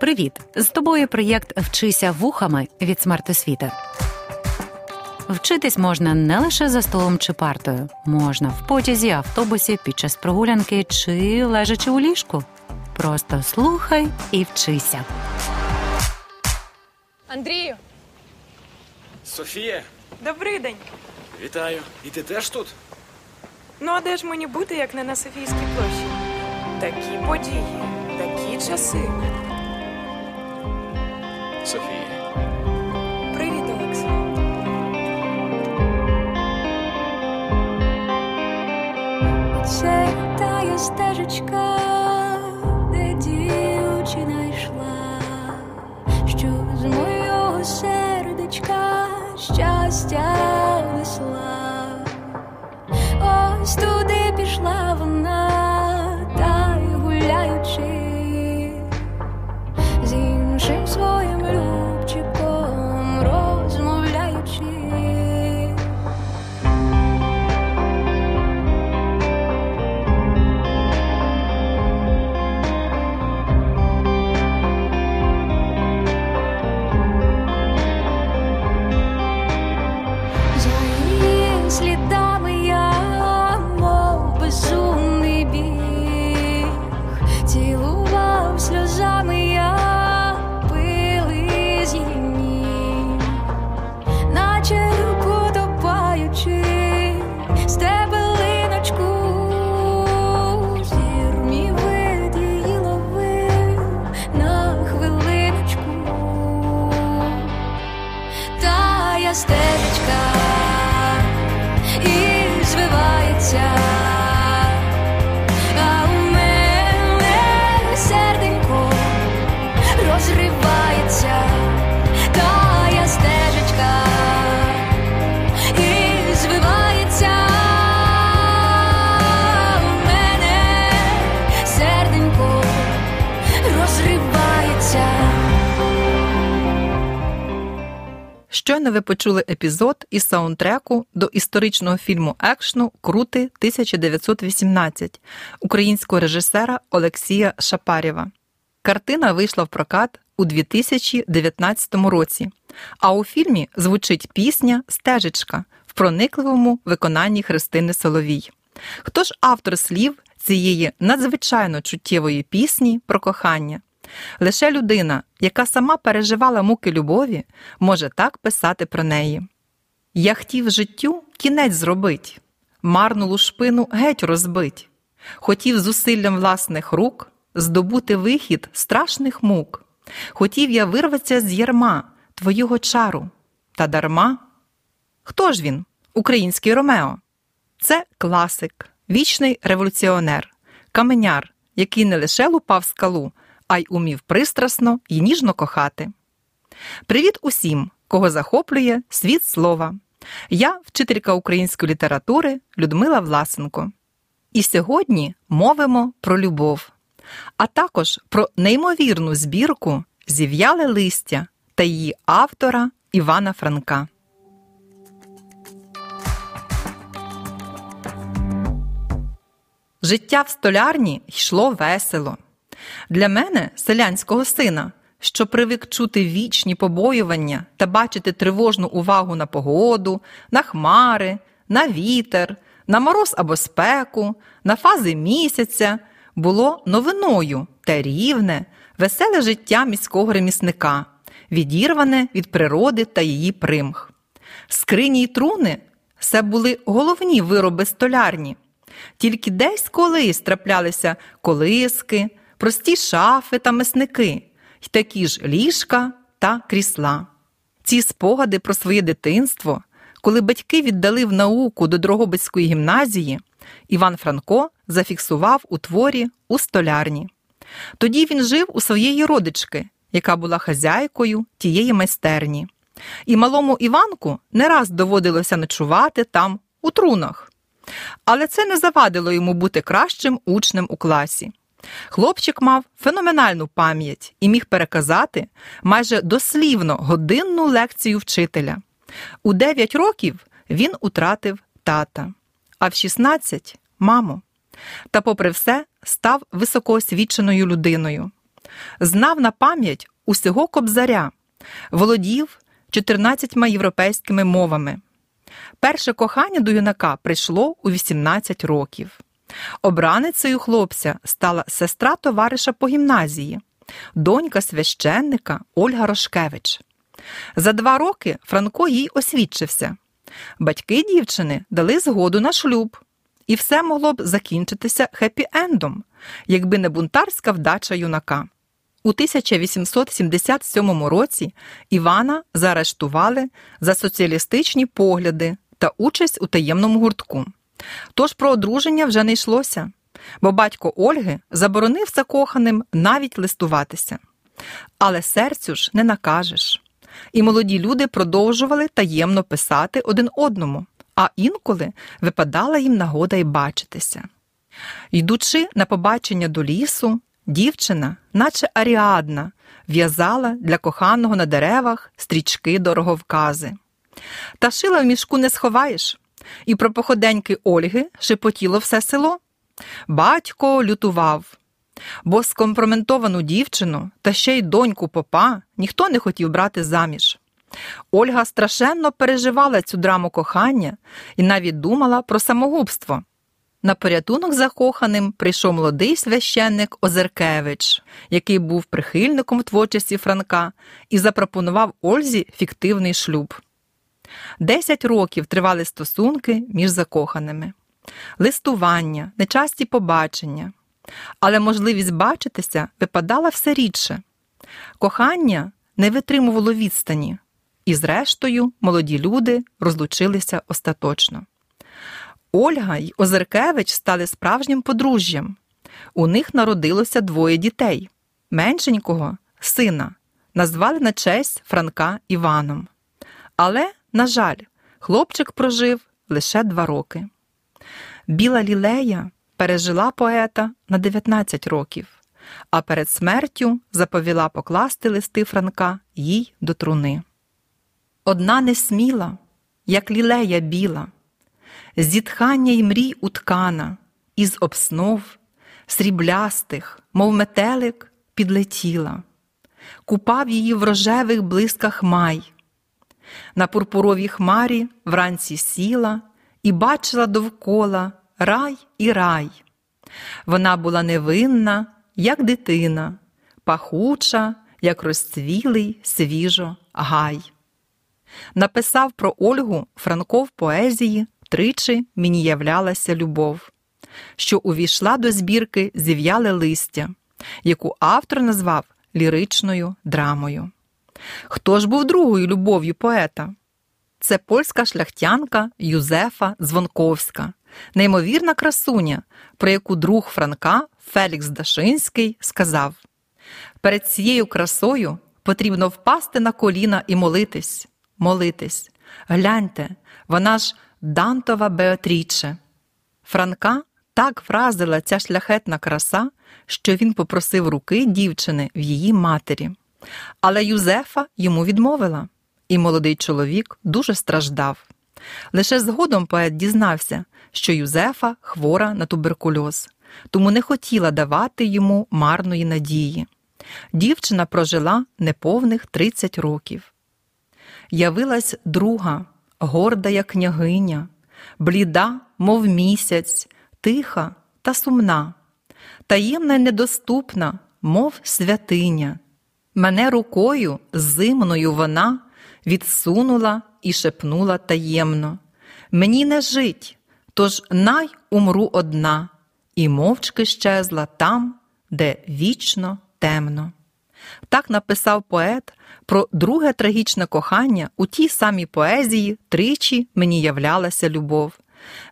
Привіт! З тобою проєкт Вчися вухами від смертосвіти. Вчитись можна не лише за столом чи партою, можна в потязі, автобусі, під час прогулянки чи лежачи у ліжку. Просто слухай і вчися. Андрію, Софія, добрий день. вітаю. І ти теж тут? Ну а де ж мені бути, як не на Софійській площі? Такі події, такі часи. Софія. Привіт, Олекс. Це тая стежечка, де дівчина йшла, що з мого сердечка щастя несла. Ось туди пішла стежечка і звивається, Щойно ви почули епізод із саундтреку до історичного фільму екшну Крути 1918 українського режисера Олексія Шапарєва. Картина вийшла в прокат у 2019 році, а у фільмі звучить пісня Стежечка в проникливому виконанні Христини Соловій. Хто ж автор слів цієї надзвичайно чуттєвої пісні про кохання? Лише людина, яка сама переживала муки любові, може так писати про неї. Я хотів життю кінець зробить, марну лушпину геть розбить, хотів зусиллям власних рук здобути вихід страшних мук. Хотів я вирватися з ярма твого чару, та дарма. Хто ж він, український Ромео? Це класик, вічний революціонер, каменяр, який не лише лупав скалу, а й умів пристрасно і ніжно кохати. Привіт усім, кого захоплює світ слова. Я вчителька української літератури Людмила Власенко. І сьогодні мовимо про любов, а також про неймовірну збірку Зів'яле листя та її автора Івана Франка. Життя в столярні йшло весело. Для мене, селянського сина, що привик чути вічні побоювання та бачити тривожну увагу на погоду, на хмари, на вітер, на мороз або спеку, на фази місяця, було новиною та рівне, веселе життя міського ремісника, відірване від природи та її примх. Скрині й труни це були головні вироби столярні. Тільки десь колись траплялися колиски, прості шафи та месники, й такі ж ліжка та крісла. Ці спогади про своє дитинство, коли батьки віддали в науку до Дрогобицької гімназії, Іван Франко зафіксував у творі у столярні. Тоді він жив у своєї родички, яка була хазяйкою тієї майстерні. І малому Іванку не раз доводилося ночувати там, у трунах. Але це не завадило йому бути кращим учнем у класі. Хлопчик мав феноменальну пам'ять і міг переказати майже дослівно годинну лекцію вчителя. У 9 років він утратив тата, а в 16 маму. Та, попри все, став високоосвіченою людиною. знав на пам'ять усього кобзаря, володів 14 європейськими мовами. Перше кохання до юнака прийшло у 18 років. Обраницею хлопця стала сестра товариша по гімназії, донька священника Ольга Рошкевич. За два роки Франко їй освідчився. Батьки дівчини дали згоду на шлюб, і все могло б закінчитися хеппі-ендом, якби не бунтарська вдача юнака. У 1877 році Івана заарештували за соціалістичні погляди та участь у таємному гуртку. Тож про одруження вже не йшлося, бо батько Ольги заборонив закоханим навіть листуватися. Але серцю ж не накажеш. І молоді люди продовжували таємно писати один одному, а інколи випадала їм нагода й бачитися. Йдучи на побачення до лісу, дівчина, наче аріадна, в'язала для коханого на деревах стрічки дороговкази. Та шила в мішку не сховаєш, і про походеньки Ольги шепотіло все село. Батько лютував, бо скомпроментовану дівчину та ще й доньку попа ніхто не хотів брати заміж. Ольга страшенно переживала цю драму кохання і навіть думала про самогубство. На порятунок закоханим прийшов молодий священник Озеркевич, який був прихильником творчості Франка, і запропонував Ользі фіктивний шлюб. Десять років тривали стосунки між закоханими, листування, нечасті побачення, але можливість бачитися випадала все рідше. Кохання не витримувало відстані, і, зрештою, молоді люди розлучилися остаточно. Ольга й Озеркевич стали справжнім подружжям. У них народилося двоє дітей меншенького сина, назвали на честь Франка Іваном. Але, на жаль, хлопчик прожив лише два роки. Біла лілея пережила поета на 19 років, а перед смертю заповіла покласти листи Франка їй до труни. Одна не сміла, як лілея біла, зітхання й мрій уткана, із обснов, сріблястих, мов метелик, підлетіла, купав її в рожевих блисках май. На пурпуровій хмарі вранці сіла і бачила довкола рай і рай. Вона була невинна, як дитина, пахуча, як розцвілий свіжо гай. Написав про Ольгу Франко в поезії тричі мені являлася любов, що увійшла до збірки зів'яле листя, яку автор назвав ліричною драмою. Хто ж був другою любов'ю поета? Це польська шляхтянка Юзефа Звонковська, неймовірна красуня, про яку друг Франка Фелікс Дашинський сказав: перед цією красою потрібно впасти на коліна і молитись, молитись. Гляньте, вона ж Дантова Беатріче. Франка так вразила ця шляхетна краса, що він попросив руки дівчини в її матері. Але Юзефа йому відмовила, і молодий чоловік дуже страждав. Лише згодом поет дізнався, що Юзефа хвора на туберкульоз, тому не хотіла давати йому марної надії. Дівчина прожила неповних 30 років. Явилась друга, горда як княгиня, бліда, мов місяць, тиха та сумна, таємна й недоступна, мов святиня. Мене рукою зимною вона відсунула і шепнула таємно Мені не жить, тож най умру одна, і мовчки щезла там, де вічно темно. Так написав поет про друге трагічне кохання у тій самій поезії тричі мені являлася любов.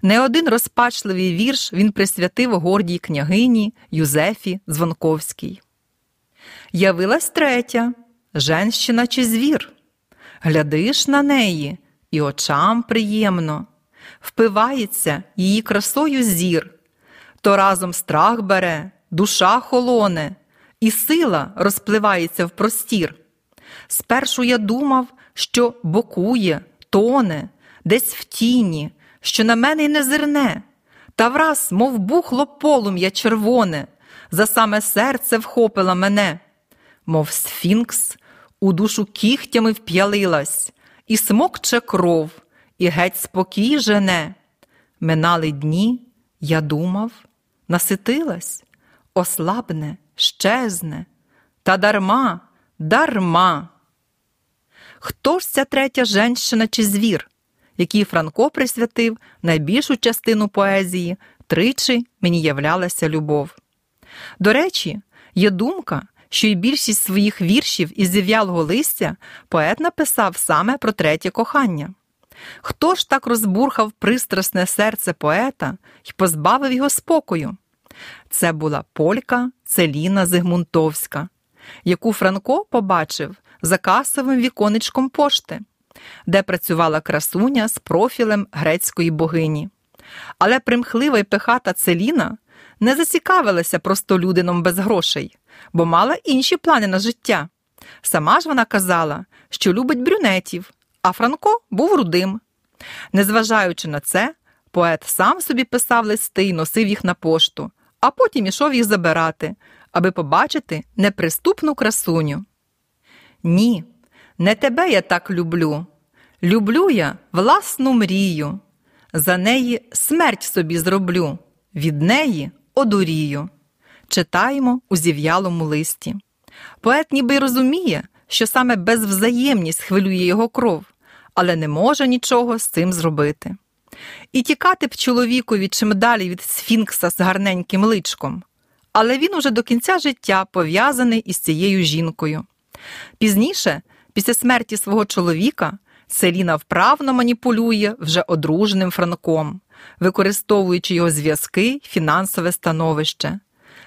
Не один розпачливий вірш він присвятив гордій княгині Юзефі Звонковській. Явилась третя. Женщина чи звір. Глядиш на неї, і очам приємно, впивається її красою зір, то разом страх бере, душа холоне, і сила розпливається в простір. Спершу я думав, що бокує, тоне, десь в тіні, що на мене й не зирне, та враз, мов бухло полум'я червоне, за саме серце вхопила мене мов сфінкс, у душу кігтями вп'ялилась, і смокче кров, і геть спокій жене. Минали дні, я думав, наситилась, ослабне, щезне, та дарма, дарма. Хто ж ця третя женщина чи звір, який Франко присвятив найбільшу частину поезії, тричі мені являлася любов. До речі, є думка, що й більшість своїх віршів із зів'ялого листя поет написав саме про третє кохання. Хто ж так розбурхав пристрасне серце поета і позбавив його спокою? Це була полька Целіна Зигмунтовська, яку Франко побачив за касовим віконечком пошти, де працювала красуня з профілем грецької богині. Але примхлива й пихата Целіна не зацікавилася простолюдином без грошей, бо мала інші плани на життя. Сама ж вона казала, що любить брюнетів, а Франко був рудим. Незважаючи на це, поет сам собі писав листи й носив їх на пошту, а потім ішов їх забирати, аби побачити неприступну красуню. Ні, не тебе я так люблю. Люблю я власну мрію. За неї смерть собі зроблю, від неї одурію. Читаємо у зів'ялому листі. Поет ніби й розуміє, що саме безвзаємність хвилює його кров, але не може нічого з цим зробити. І тікати б чоловікові чим далі від сфінкса з гарненьким личком, але він уже до кінця життя пов'язаний із цією жінкою. Пізніше, після смерті свого чоловіка, Селіна вправно маніпулює вже одруженим Франком, використовуючи його зв'язки фінансове становище.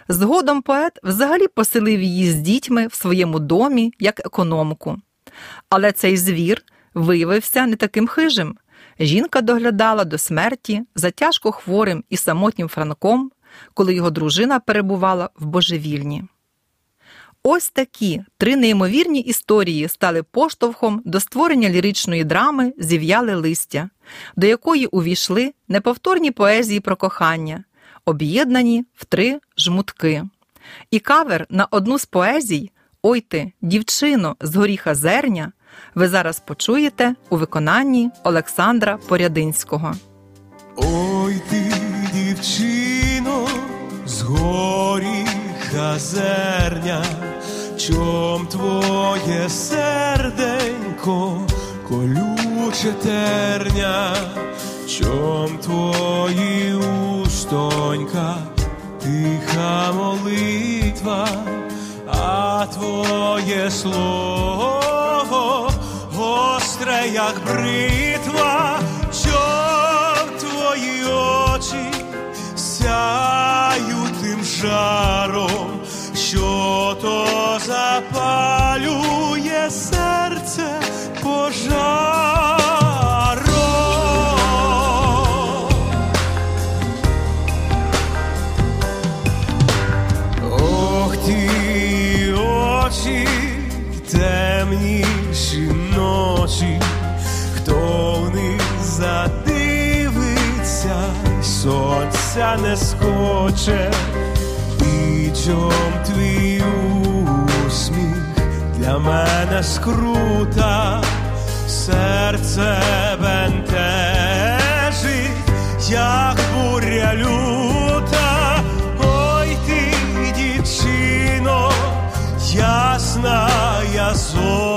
Згодом поет взагалі поселив її з дітьми в своєму домі як економку. Але цей звір виявився не таким хижим. Жінка доглядала до смерті за тяжко хворим і самотнім Франком, коли його дружина перебувала в божевільні. Ось такі три неймовірні історії стали поштовхом до створення ліричної драми Зів'яле листя, до якої увійшли неповторні поезії про кохання, об'єднані в три жмутки. І кавер на одну з поезій Ой ти, дівчино, з горіха зерня, ви зараз почуєте у виконанні Олександра Порядинського. Ой ти, дівчино, з горіха зерня, чом твоє серденько, колюче терня, чом твої устонька, тиха молитва, а твоє слово гостре, як бритва, жаром, що то запалює серце пожаром. Очі, темніші ночі, хто в них задивиться, й сонця не скоче, чом твій усміх для мене скрута, серце бентежить, як буря люта, ой ти, дівчино, ясна я зоре,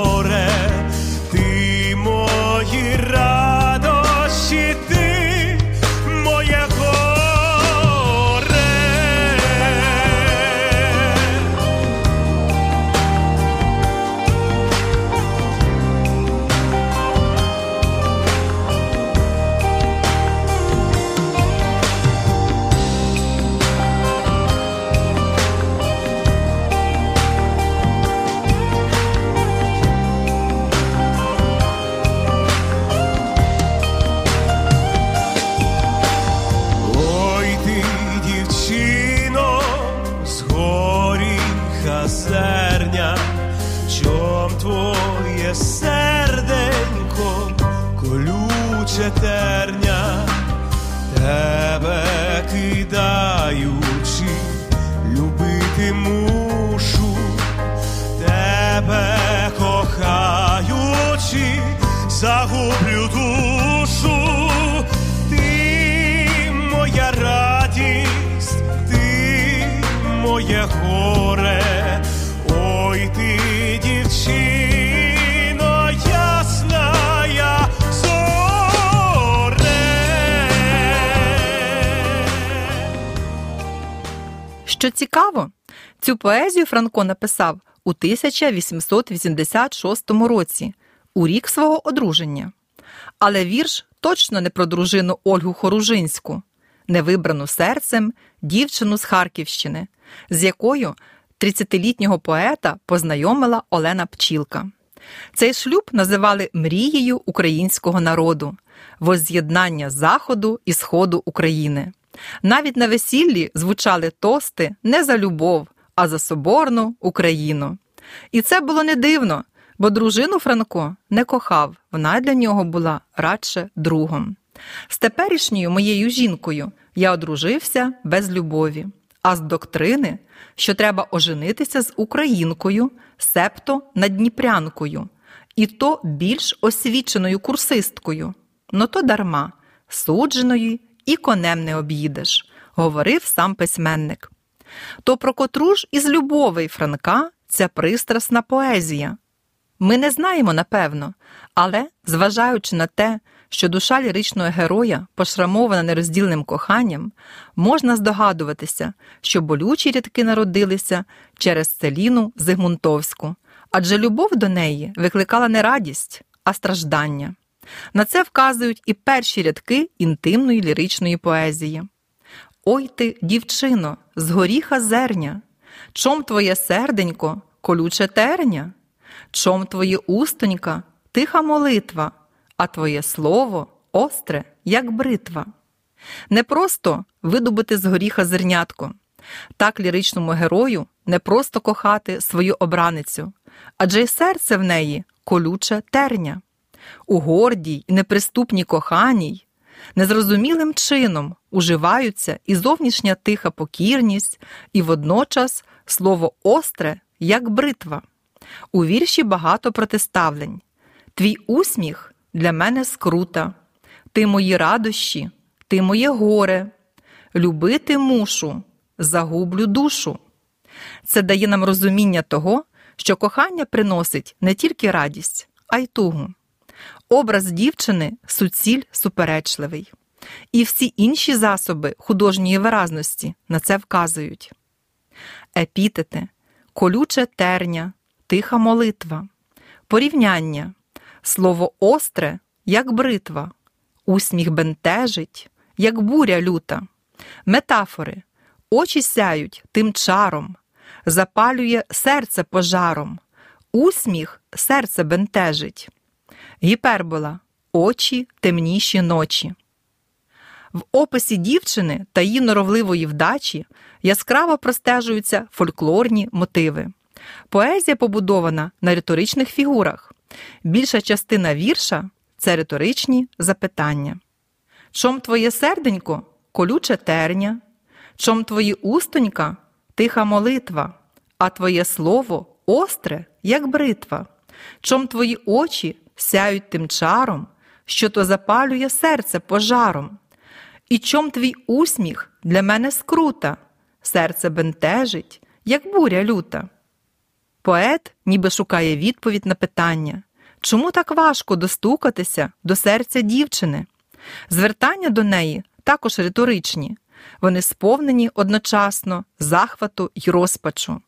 Що цікаво, цю поезію Франко написав у 1886 році, у рік свого одруження. Але вірш точно не про дружину Ольгу Хоружинську, невибрану серцем дівчину з Харківщини, з якою 30-літнього поета познайомила Олена Пчілка. Цей шлюб називали мрією українського народу, возз'єднання Заходу і Сходу України. Навіть на весіллі звучали тости не за любов, а за соборну Україну. І це було не дивно, бо дружину Франко не кохав, вона для нього була радше другом. З теперішньою моєю жінкою я одружився без любові, а з доктрини, що треба оженитися з українкою, септо надніпрянкою, і то більш освіченою курсисткою. Ну то дарма, судженої і конем не об'їдеш, говорив сам письменник. То про котру ж із любовей Франка ця пристрасна поезія? Ми не знаємо напевно, але, зважаючи на те, що душа ліричного героя пошрамована нероздільним коханням, можна здогадуватися, що болючі рядки народилися через Целіну Зигмунтовську, адже любов до неї викликала не радість, а страждання. На це вказують і перші рядки інтимної ліричної поезії. Ой ти, дівчино, з горіха зерня, чом твоє серденько, колюче терня, чом твоє устонька, тиха молитва, а твоє слово остре, як бритва. Не просто видобути з горіха зернятко, так ліричному герою не просто кохати свою обраницю, адже й серце в неї колюче терня. У гордій неприступній коханій незрозумілим чином уживаються і зовнішня тиха покірність, і водночас слово остре, як бритва. У вірші багато протиставлень. Твій усміх для мене скрута, ти мої радощі, ти моє горе, любити мушу, загублю душу. Це дає нам розуміння того, що кохання приносить не тільки радість, а й тугу. Образ дівчини суціль суперечливий, і всі інші засоби художньої виразності на це вказують. Епітети, колюче терня, тиха молитва, порівняння, слово остре, як бритва, усміх бентежить, як буря люта, метафори, очі сяють тим чаром, запалює серце пожаром, усміх серце бентежить. Гіпербола очі темніші ночі. В описі дівчини та її норовливої вдачі яскраво простежуються фольклорні мотиви. Поезія побудована на риторичних фігурах. Більша частина вірша це риторичні запитання. Чом твоє серденько колюче терня, чом твої устонька тиха молитва, а твоє слово остре, як бритва, чом твої очі сяють тим чаром, що то запалює серце пожаром. І чом твій усміх для мене скрута, серце бентежить, як буря люта. Поет ніби шукає відповідь на питання, чому так важко достукатися до серця дівчини? Звертання до неї також риторичні, вони сповнені одночасно захвату й розпачу.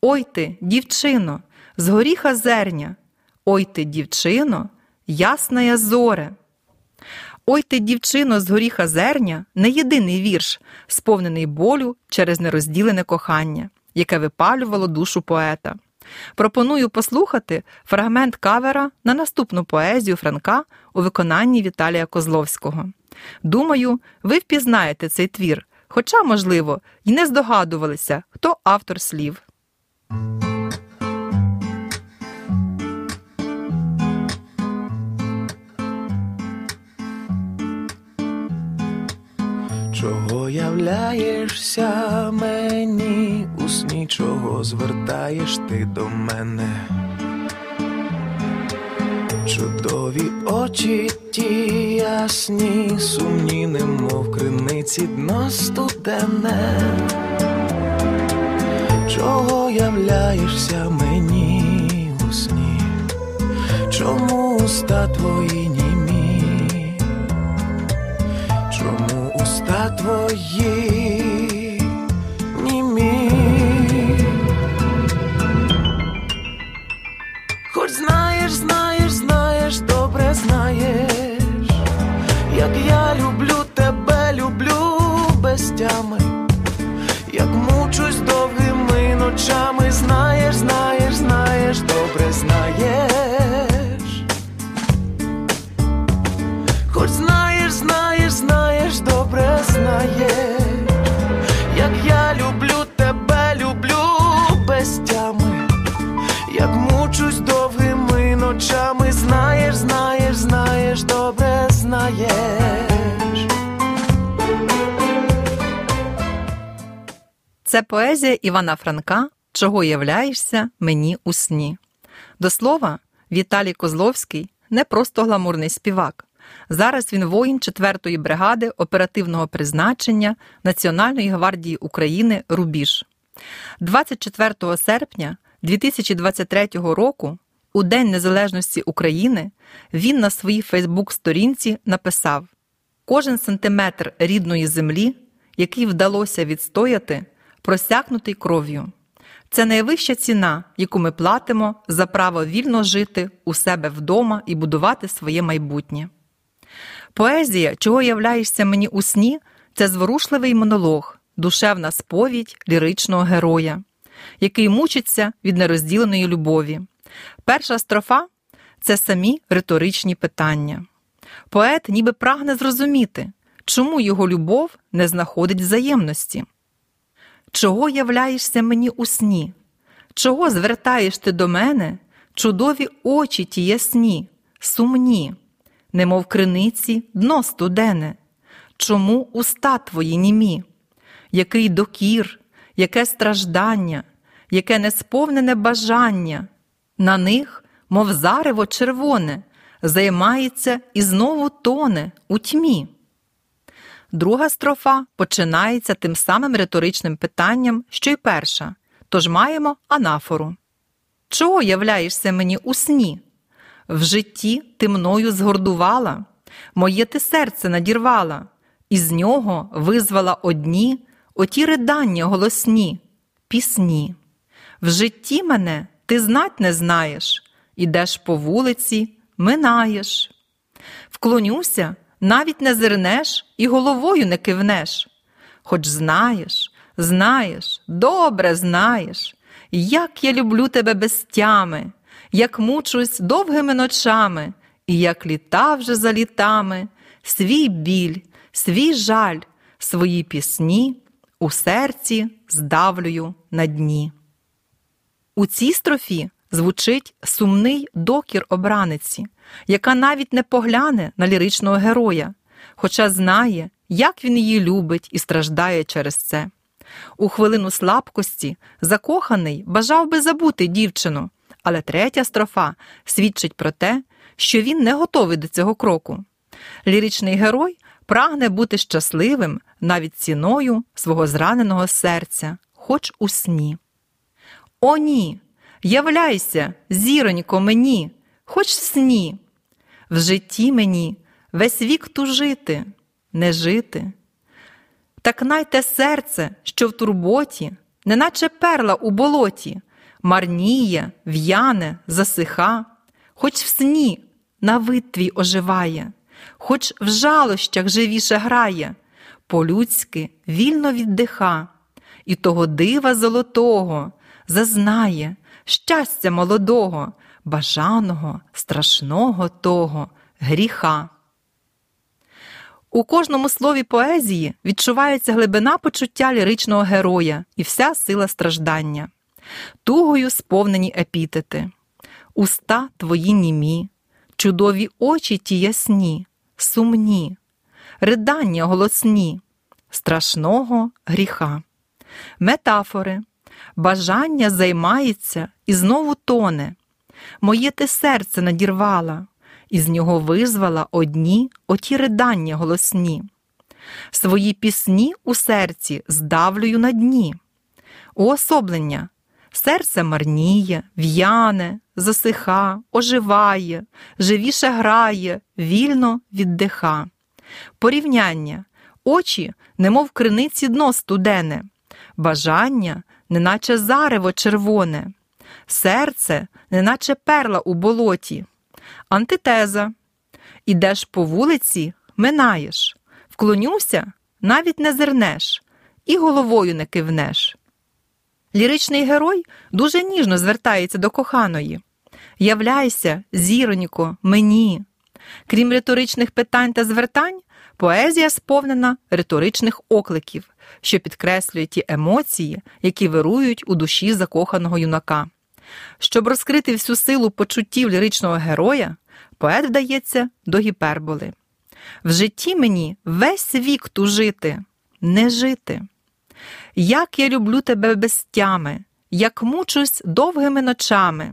Ой ти, дівчино, з горіха зерня, ой ти, дівчино, ясна я зоре. Ой ти, дівчино, з горіха зерня не єдиний вірш, сповнений болю через нерозділене кохання, яке випалювало душу поета. Пропоную послухати фрагмент кавера на наступну поезію Франка у виконанні Віталія Козловського. Думаю, ви впізнаєте цей твір, хоча, можливо, й не здогадувалися, хто автор слів. Чого являєшся мені, у сні чого звертаєш ти до мене? чудові очі ті ясні, сумні, немов криниці дно студене. Чого являєшся мені у сні? Чому уста твої Уста твої Це поезія Івана Франка Чого являєшся мені у сні. До слова, Віталій Козловський не просто гламурний співак. Зараз він воїн 4-ї бригади оперативного призначення Національної гвардії України Рубіж. 24 серпня 2023 року, у День Незалежності України, він на своїй Фейсбук-сторінці написав: Кожен сантиметр рідної землі, який вдалося відстояти, просякнутий кров'ю. Це найвища ціна, яку ми платимо за право вільно жити у себе вдома і будувати своє майбутнє. Поезія, чого являєшся мені у сні, це зворушливий монолог, душевна сповідь ліричного героя, який мучиться від нерозділеної любові. Перша строфа це самі риторичні питання. Поет ніби прагне зрозуміти, чому його любов не знаходить взаємності. Чого являєшся мені у сні? Чого звертаєш ти до мене чудові очі ті ясні, сумні, немов криниці дно студене? Чому уста твої німі? Який докір, яке страждання, яке несповнене бажання? На них, мов зарево червоне, займається і знову тоне у тьмі. Друга строфа починається тим самим риторичним питанням, що й перша, тож маємо анафору. Чого являєшся мені у сні? В житті ти мною згордувала, моє ти серце надірвала, і з нього визвала одні оті ридання голосні, пісні. В житті мене ти знать не знаєш, ідеш по вулиці, минаєш. Вклонюся, навіть не зирнеш і головою не кивнеш. Хоч знаєш, знаєш, добре знаєш, як я люблю тебе без тями, як мучусь довгими ночами, і як літа вже за літами, свій біль, свій жаль, свої пісні у серці здавлюю на дні. У цій строфі звучить сумний докір обраниці, яка навіть не погляне на ліричного героя, хоча знає, як він її любить і страждає через це. У хвилину слабкості закоханий бажав би забути дівчину, але третя строфа свідчить про те, що він не готовий до цього кроку. Ліричний герой прагне бути щасливим навіть ціною свого зраненого серця, хоч у сні. О, ні! Являйся, зіронько, мені, хоч в сні. В житті мені весь вік тужити, не жити. Так най те серце, що в турботі, неначе перла у болоті, марніє, в'яне, засиха, хоч в сні на вид твій оживає, хоч в жалощах живіше грає, по-людськи вільно віддиха, і того дива золотого зазнає щастя молодого, бажаного, страшного того гріха. У кожному слові поезії відчувається глибина почуття ліричного героя і вся сила страждання, тугою сповнені епітети, уста твої німі, чудові очі ті ясні, сумні, ридання голосні, страшного гріха, метафори, бажання займається і знову тоне. Моє ти серце надірвала, і з нього визвала одні оті ридання голосні. Свої пісні у серці здавлюю на дні. Уособлення серце марніє, в'яне, засиха, оживає, живіше грає, вільно віддиха. Порівняння очі, немов криниці дно студене, бажання, неначе зарево червоне, серце, неначе перла у болоті. Антитеза. Ідеш по вулиці, минаєш, вклонюся, навіть не зернеш, і головою не кивнеш. Ліричний герой дуже ніжно звертається до коханої. Являйся, зіронько, мені. Крім риторичних питань та звертань, поезія сповнена риторичних окликів, що підкреслюють ті емоції, які вирують у душі закоханого юнака. Щоб розкрити всю силу почуттів ліричного героя, поет вдається до гіперболи. В житті мені весь вік тужити, не жити. Як я люблю тебе без тями, як мучусь довгими ночами.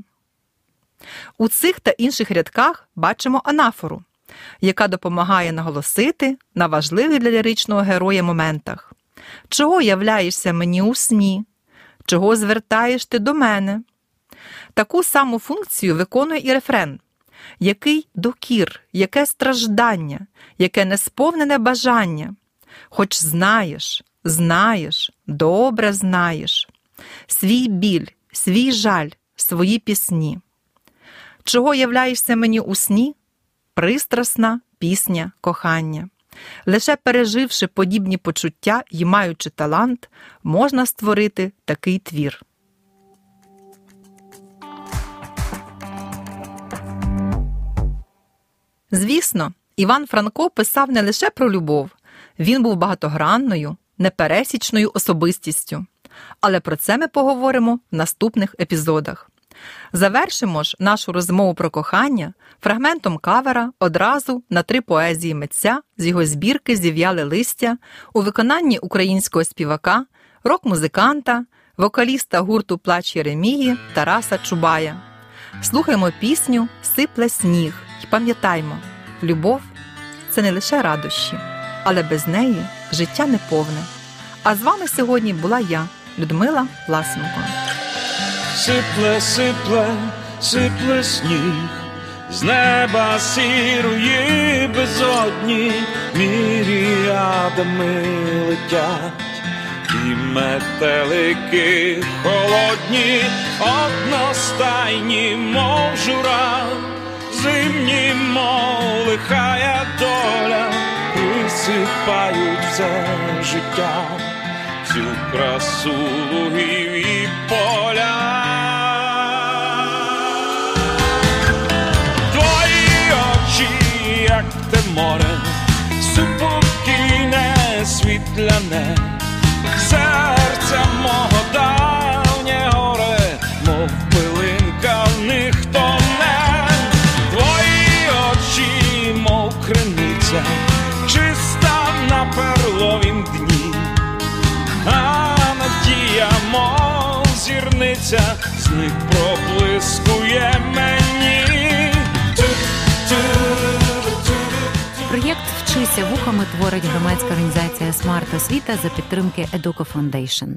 У цих та інших рядках бачимо анафору, яка допомагає наголосити на важливих для ліричного героя моментах. Чого являєшся мені у сні? Чого звертаєш ти до мене? Таку саму функцію виконує і рефрен. Який докір, яке страждання, яке несповнене бажання. Хоч знаєш, знаєш, добре знаєш, свій біль, свій жаль, свої пісні. Чого являєшся мені у сні? Пристрасна пісня кохання. Лише переживши подібні почуття і маючи талант, можна створити такий твір. Звісно, Іван Франко писав не лише про любов, він був багатогранною, непересічною особистістю. Але про це ми поговоримо в наступних епізодах. Завершимо ж нашу розмову про кохання фрагментом кавера одразу на три поезії митця з його збірки Зів'яли листя у виконанні українського співака, рок-музиканта, вокаліста гурту Плач Єремії Тараса Чубая. Слухаймо пісню Сипле сніг і пам'ятаймо, любов це не лише радощі, але без неї життя не повне. А з вами сьогодні була я, Людмила Власенко. Сипле, сипле, сипле сніг, з неба сірої безодні, міріадами летять, і метелики холодні, одностайні, мов жура, зимні, мов лихая доля, присипають все життя. Цю красу лугів і поля. Море, супокійне, світляне, серця мого давнє горе, мов пилинка в них тоне. Твої очі, мов криниця, чиста на перловім дні а надія, мов зірниця, з них проблискує мені. Вухами творить громадська організація Смарт Освіта за підтримки Educo Foundation.